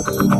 FM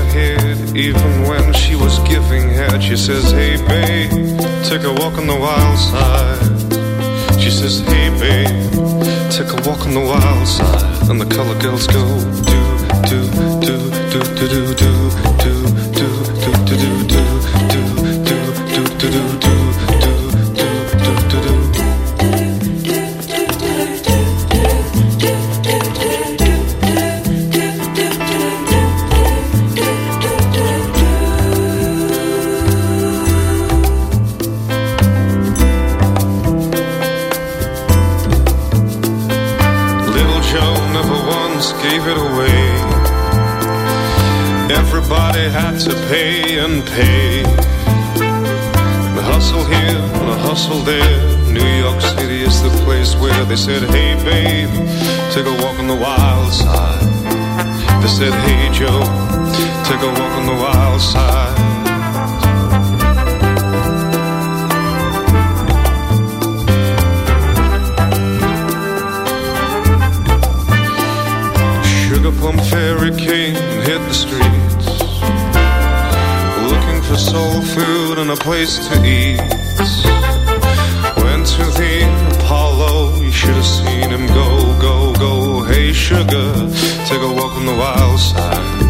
Her head, even when she was giving head. She says, Hey, babe, take a walk on the wild side. She says, Hey, babe, take a walk on the wild side. And the color girls go, do, do, do, do, do, do, do, do, do, do, do, do, do, do, do, do, do, do. To pay and pay. The hustle here and the hustle there. New York City is the place where they said, Hey babe, take a walk on the wild side. They said, Hey Joe, take a walk on the wild side. Food and a place to eat. Went to the Apollo, you should have seen him go, go, go. Hey, sugar, take a walk on the wild side.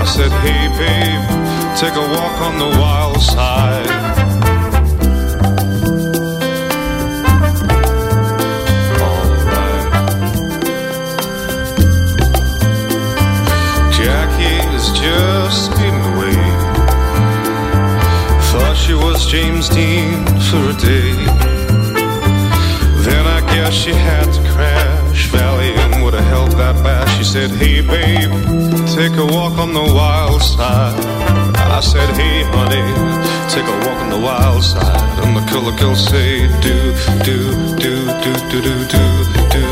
I said, hey, babe, take a walk on the wild side. she was James Dean for a day. Then I guess she had to crash. Valium would have helped that bad. She said, Hey, babe, take a walk on the wild side. I said, Hey, honey, take a walk on the wild side. And the killer girl say, Do, do, do, do, do, do, do, do.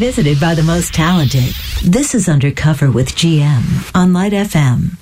Revisited by the most talented. This is Undercover with GM on Light FM.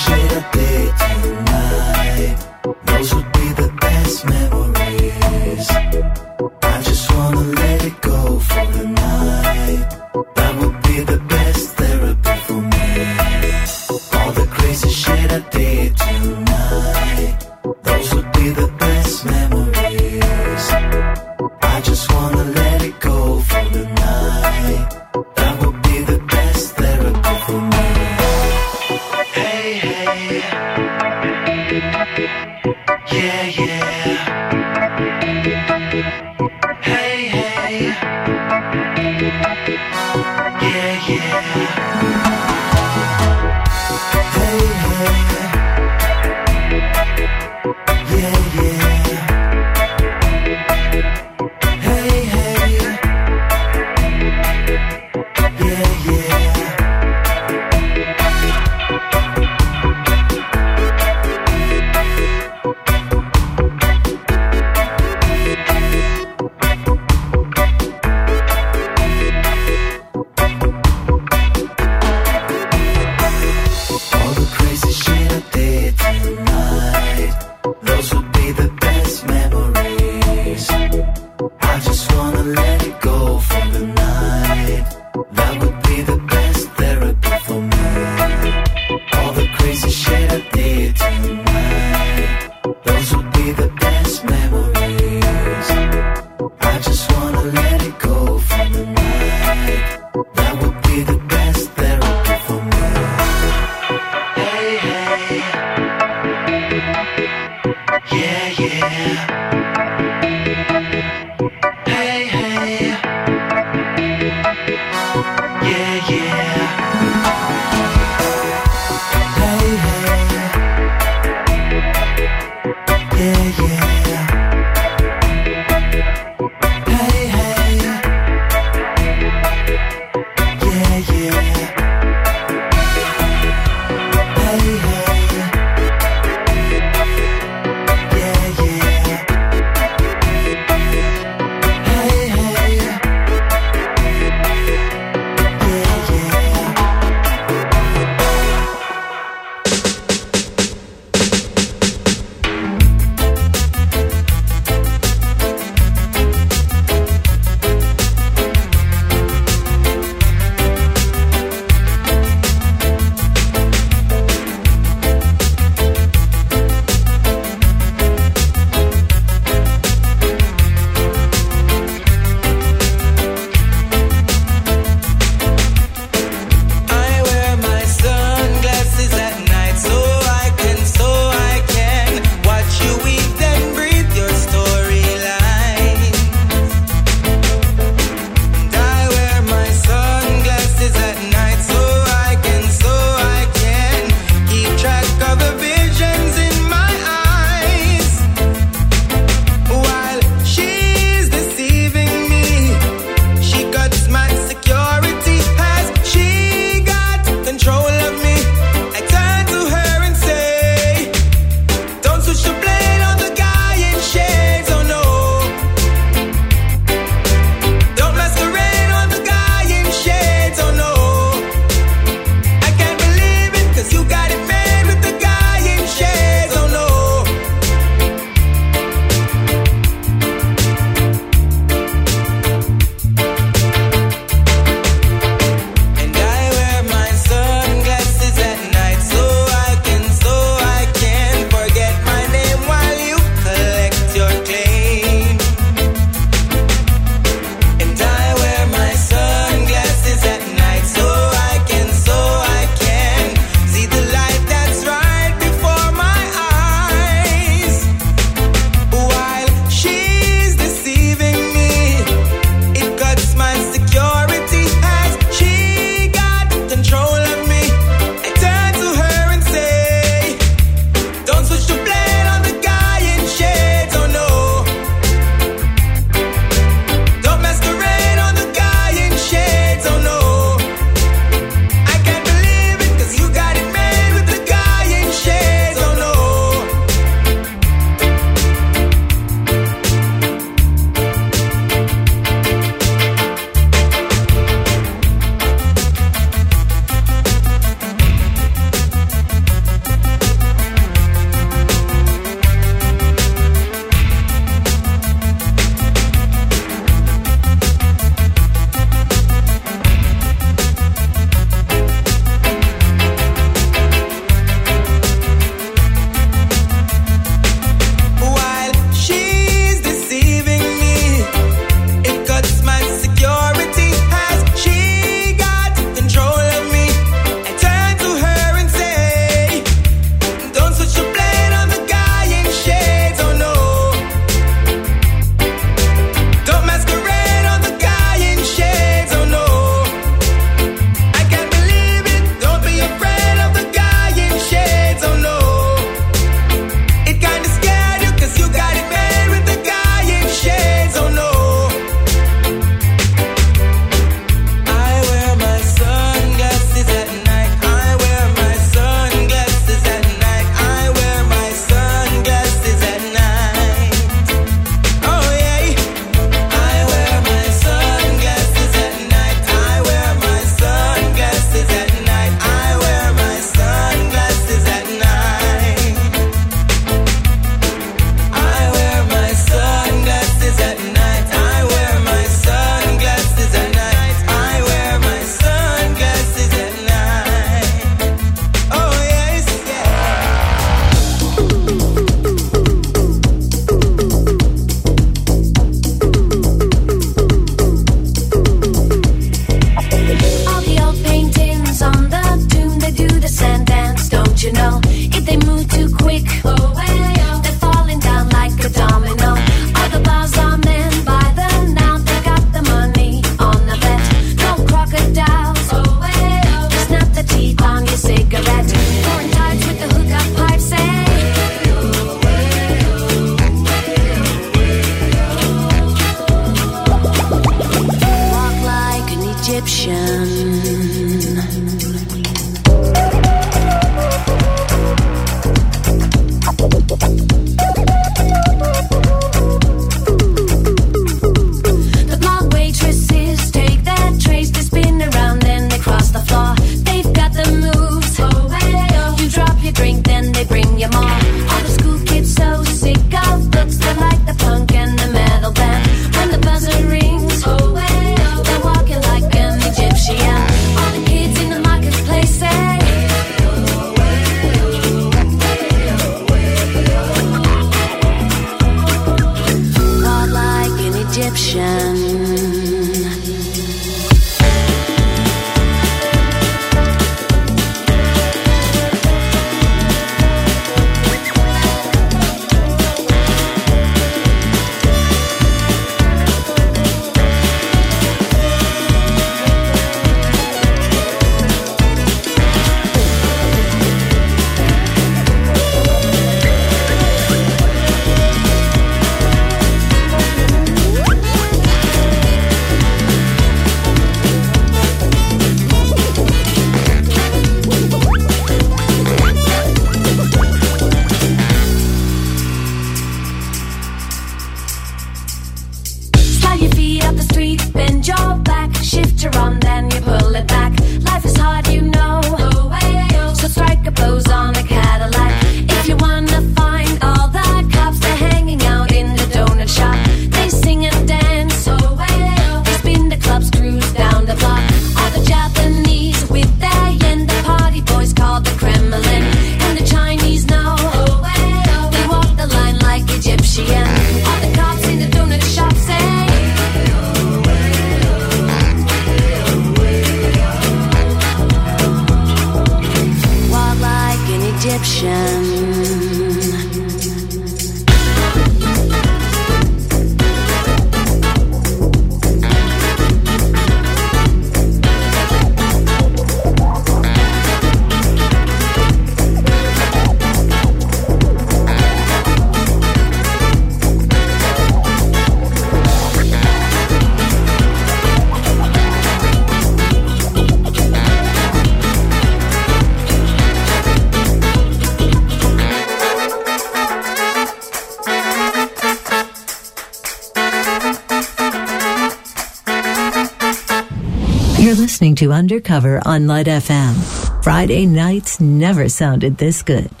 To Undercover on Light FM. Friday nights never sounded this good.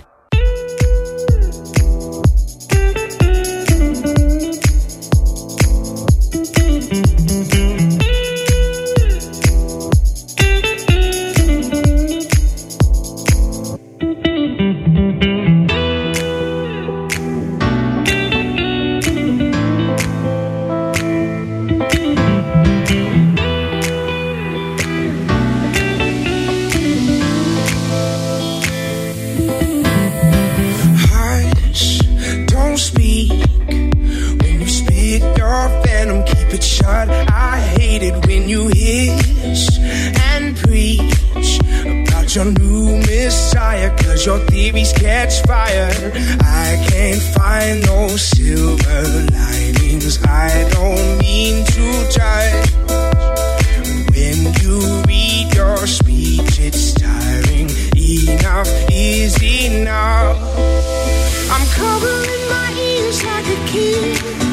trumpet shot. I hate it when you hiss and preach about your new messiah, cause your theories catch fire. I can't find no silver linings. I don't mean to try. When you read your speech, it's tiring. Enough is enough. I'm covering my ears like a kid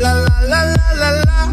la la la la la la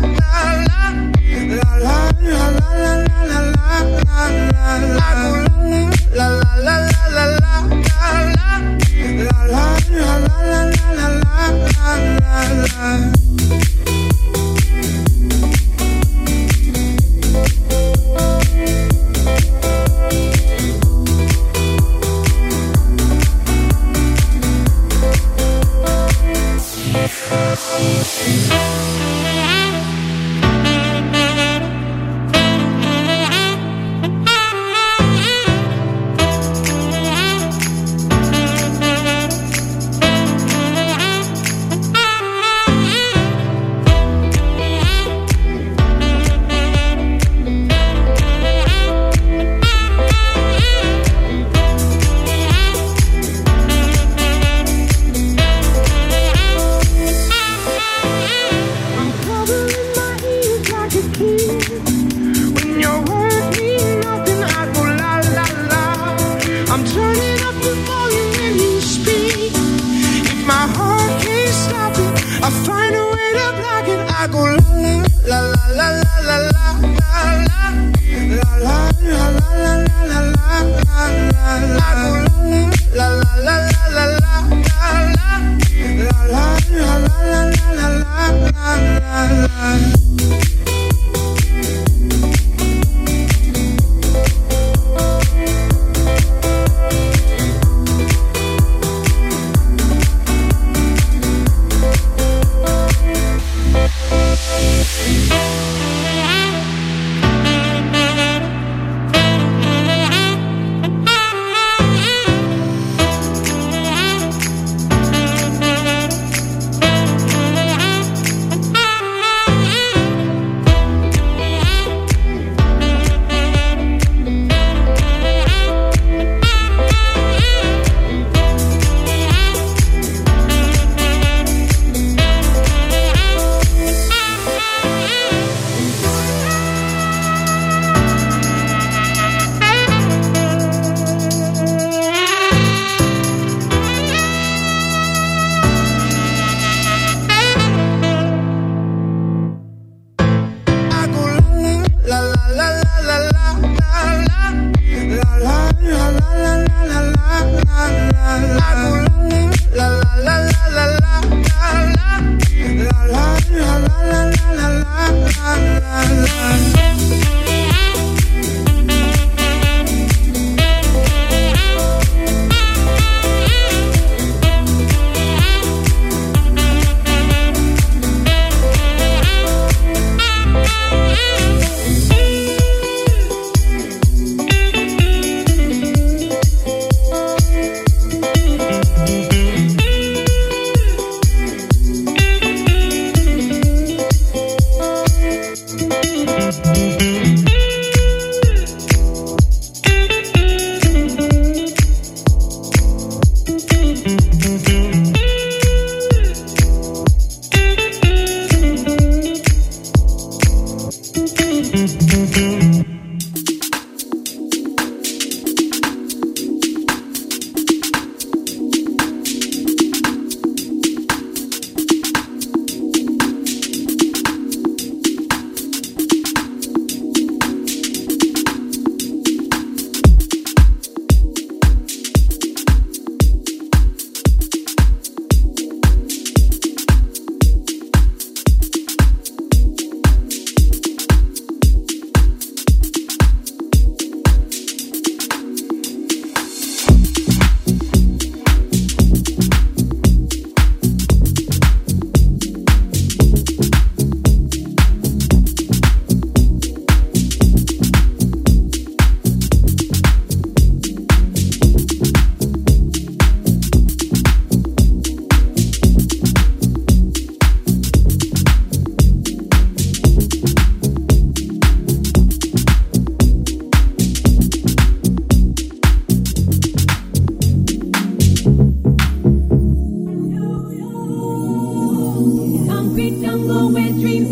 alone with dreams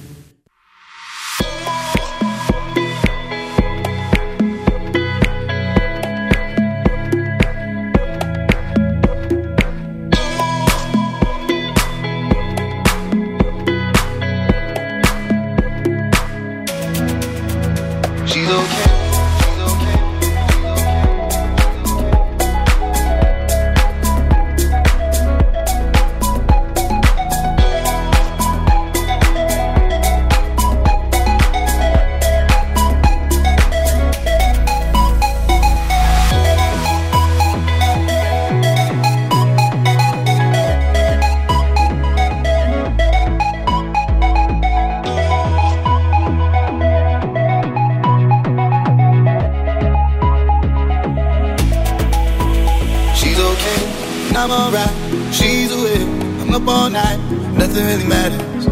I'm alright. She's awake, I'm up all night. Nothing really matters.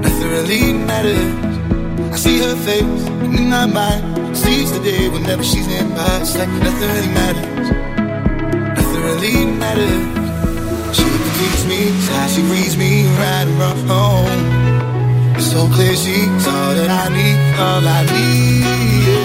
Nothing really matters. I see her face, and in my mind, sees the day whenever she's in my sight. Nothing really matters. Nothing really matters. She reads me, how she reads me right around It's so clear she's all that I need, all I need.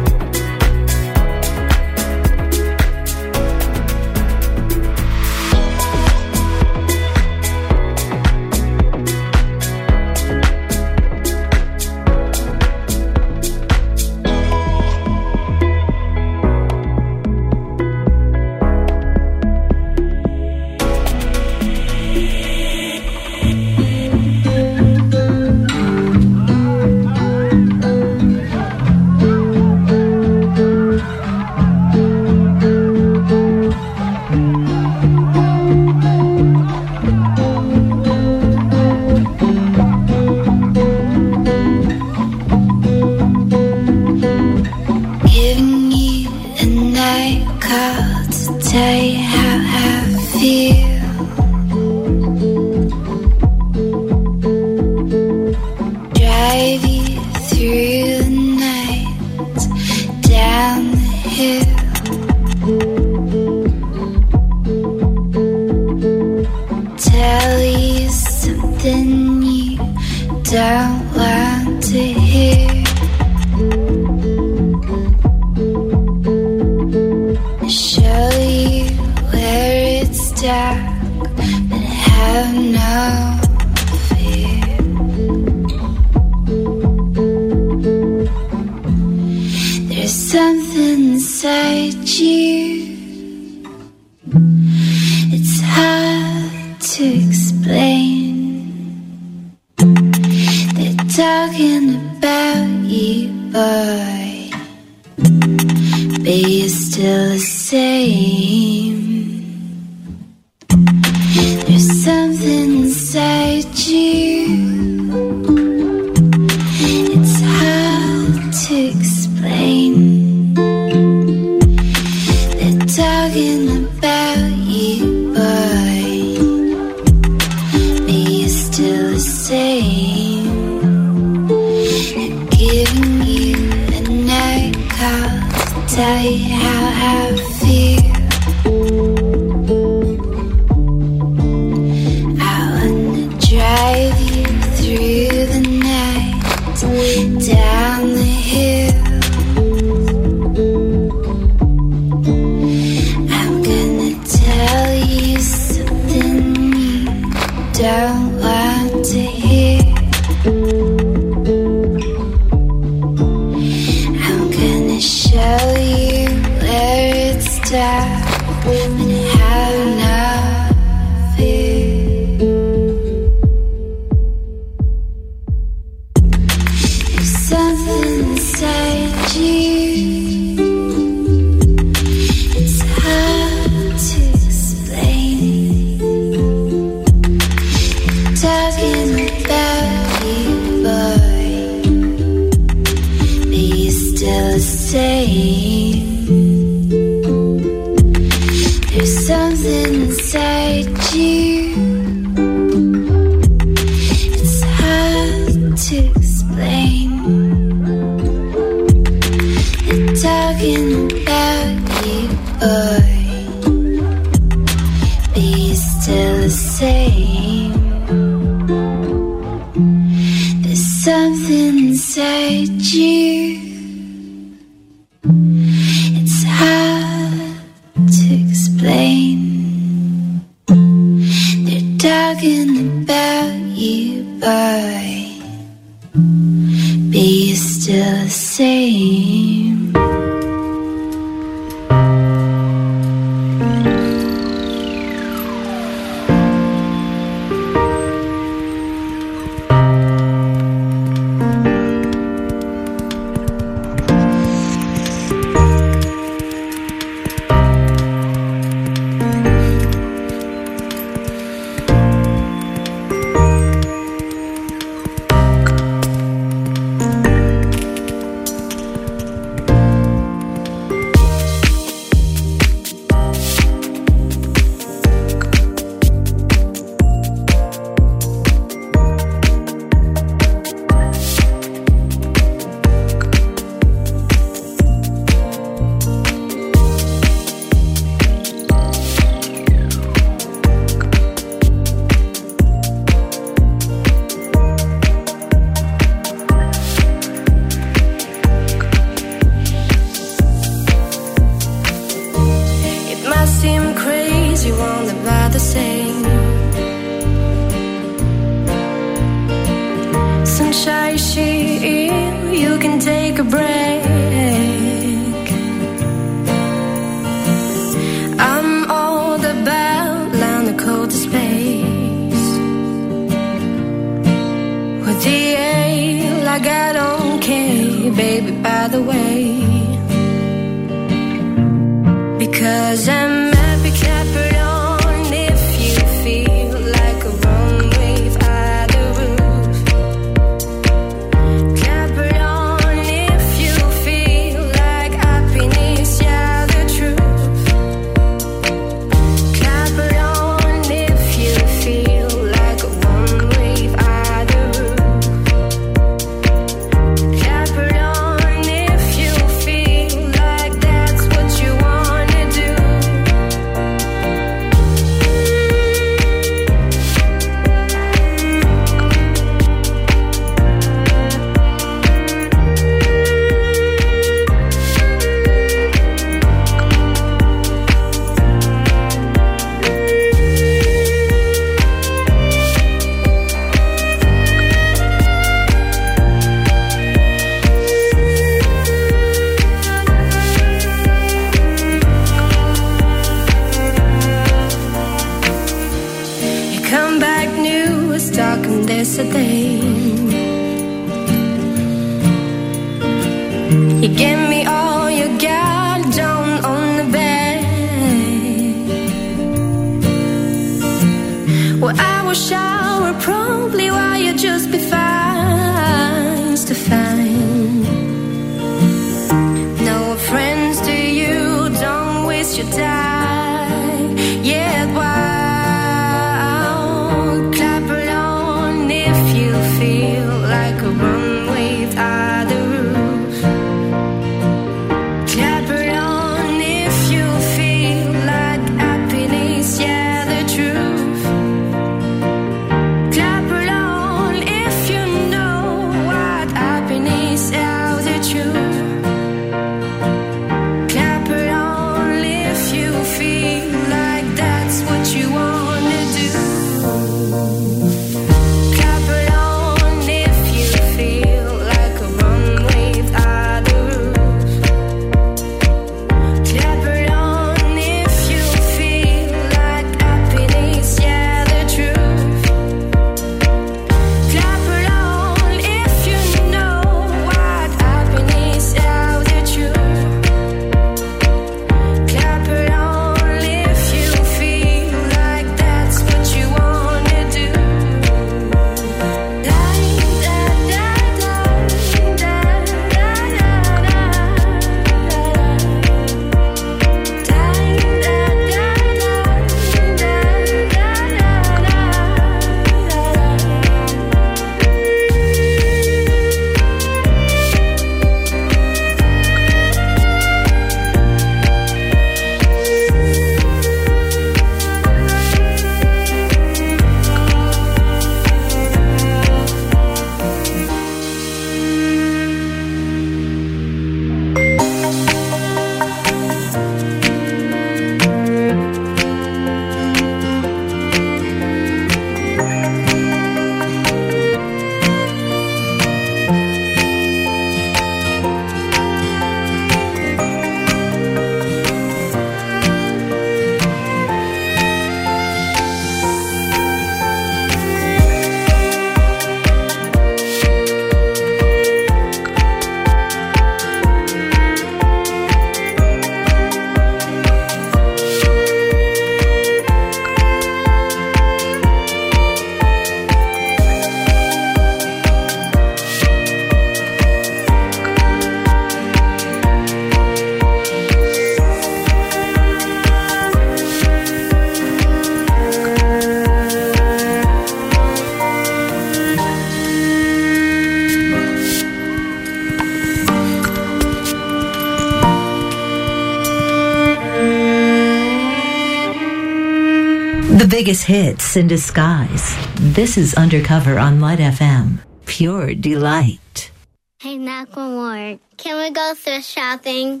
Biggest hits in disguise. This is Undercover on Light FM. Pure delight. Hey, one. Can we go thrift shopping?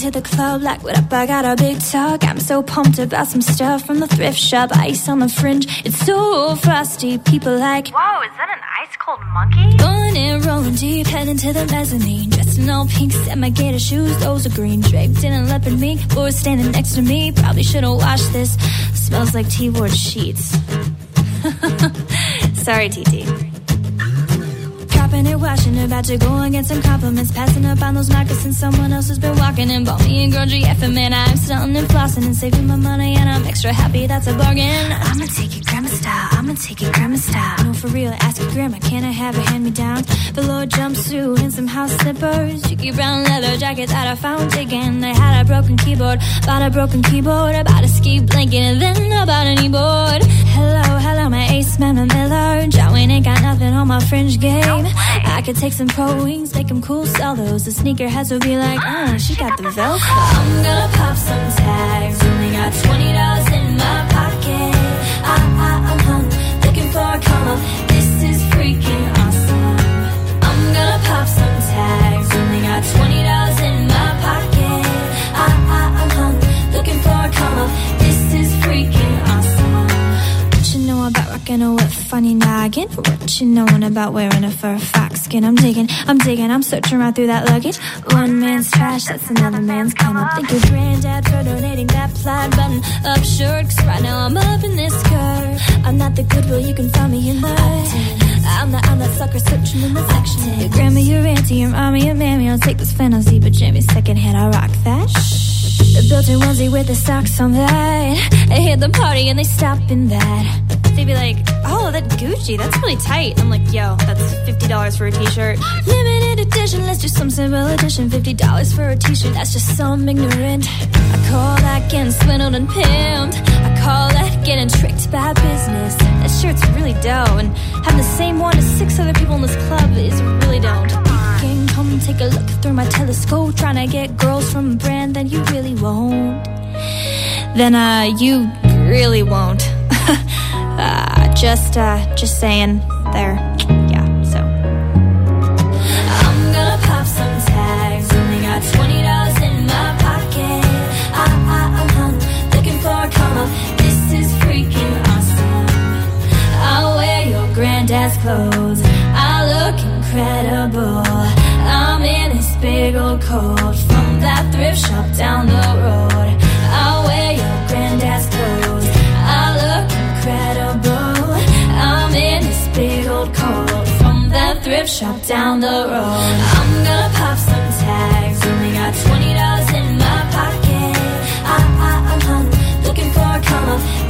To the club, like what up? I got a big talk. I'm so pumped about some stuff from the thrift shop. Ice on the fringe, it's so frosty. People like. Whoa, is that an ice cold monkey? Going in, rolling deep, heading to the mezzanine. Dressed in all pink, set my gator shoes, those are green. Draped in a leopard mink, boy standing next to me. Probably should've washed this. Smells like T-board sheets. Sorry, TT. It, washing, about to go and get some compliments. Passing up on those moccasins, someone else has been walking and bought me a girl GF. Man, I'm stunting and flossing and saving my money, and I'm extra happy that's a bargain. I'ma take it grandma style, I'ma take it grandma style. No, for real, ask your grandma, can I have a hand me down? Below jumpsuit and some house slippers. Cheeky brown leather jacket that I found digging. They had a broken keyboard, bought a broken keyboard, I bought a ski blanket, and then I bought a knee board. Hello, hello, my ace man, my Miller. John Wayne ain't got nothing on my fringe game. I could take some pro wings, make them cool, sell those. The sneakerheads will be like, oh, she got the Velcro. I'm gonna pop some tags. Only got twenty dollars in my pocket. I, I, I'm home, looking for a come up. This is freaking awesome. I'm gonna pop some tags. Only got twenty dollars in my pocket. I, I, I'm home, looking for a come up. This freaking awesome. What funny nagging. What you knowin' about wearing a fur fox skin? I'm digging, I'm digging, I'm searching right through that luggage. One man's trash, that's another man's come up. Thank your granddad for donating that plaid button up shirt. Cause right now I'm up in this skirt. I'm not the goodwill, you can find me in the. I'm the, I'm that sucker searching in the section. Your grandma, your auntie, your mommy, your mammy. I'll take this fantasy, but Jimmy secondhand, I rock that. The built-in onesie with the socks on that. I hit the party and they stop in that. They'd be like, "Oh, that Gucci, that's really tight." I'm like, "Yo, that's fifty dollars for a t-shirt." Limited edition, let's do some simple edition. Fifty dollars for a t-shirt, that's just some ignorant. I call that getting swindled and pimped. I call that getting tricked by business. That shirt's really dope, and having the same one as six other people in this club is really dope. Can come take a look through my telescope, trying to get girls from a brand that you really won't. Then uh, you really won't. uh, just uh, just saying there. Yeah, so. I'm gonna pop some tags. Only got twenty dollars in my pocket. I, I, I'm hung, looking for a come. This is freaking awesome. I'll wear your granddad's clothes. I incredible. I'm in this big old coat from that thrift shop down the road. I'll wear your granddad's clothes. I look incredible. I'm in this big old coat from that thrift shop down the road. I'm gonna pop some tags. Only got twenty dollars in my pocket. I, I, I'm hung, looking for a come up.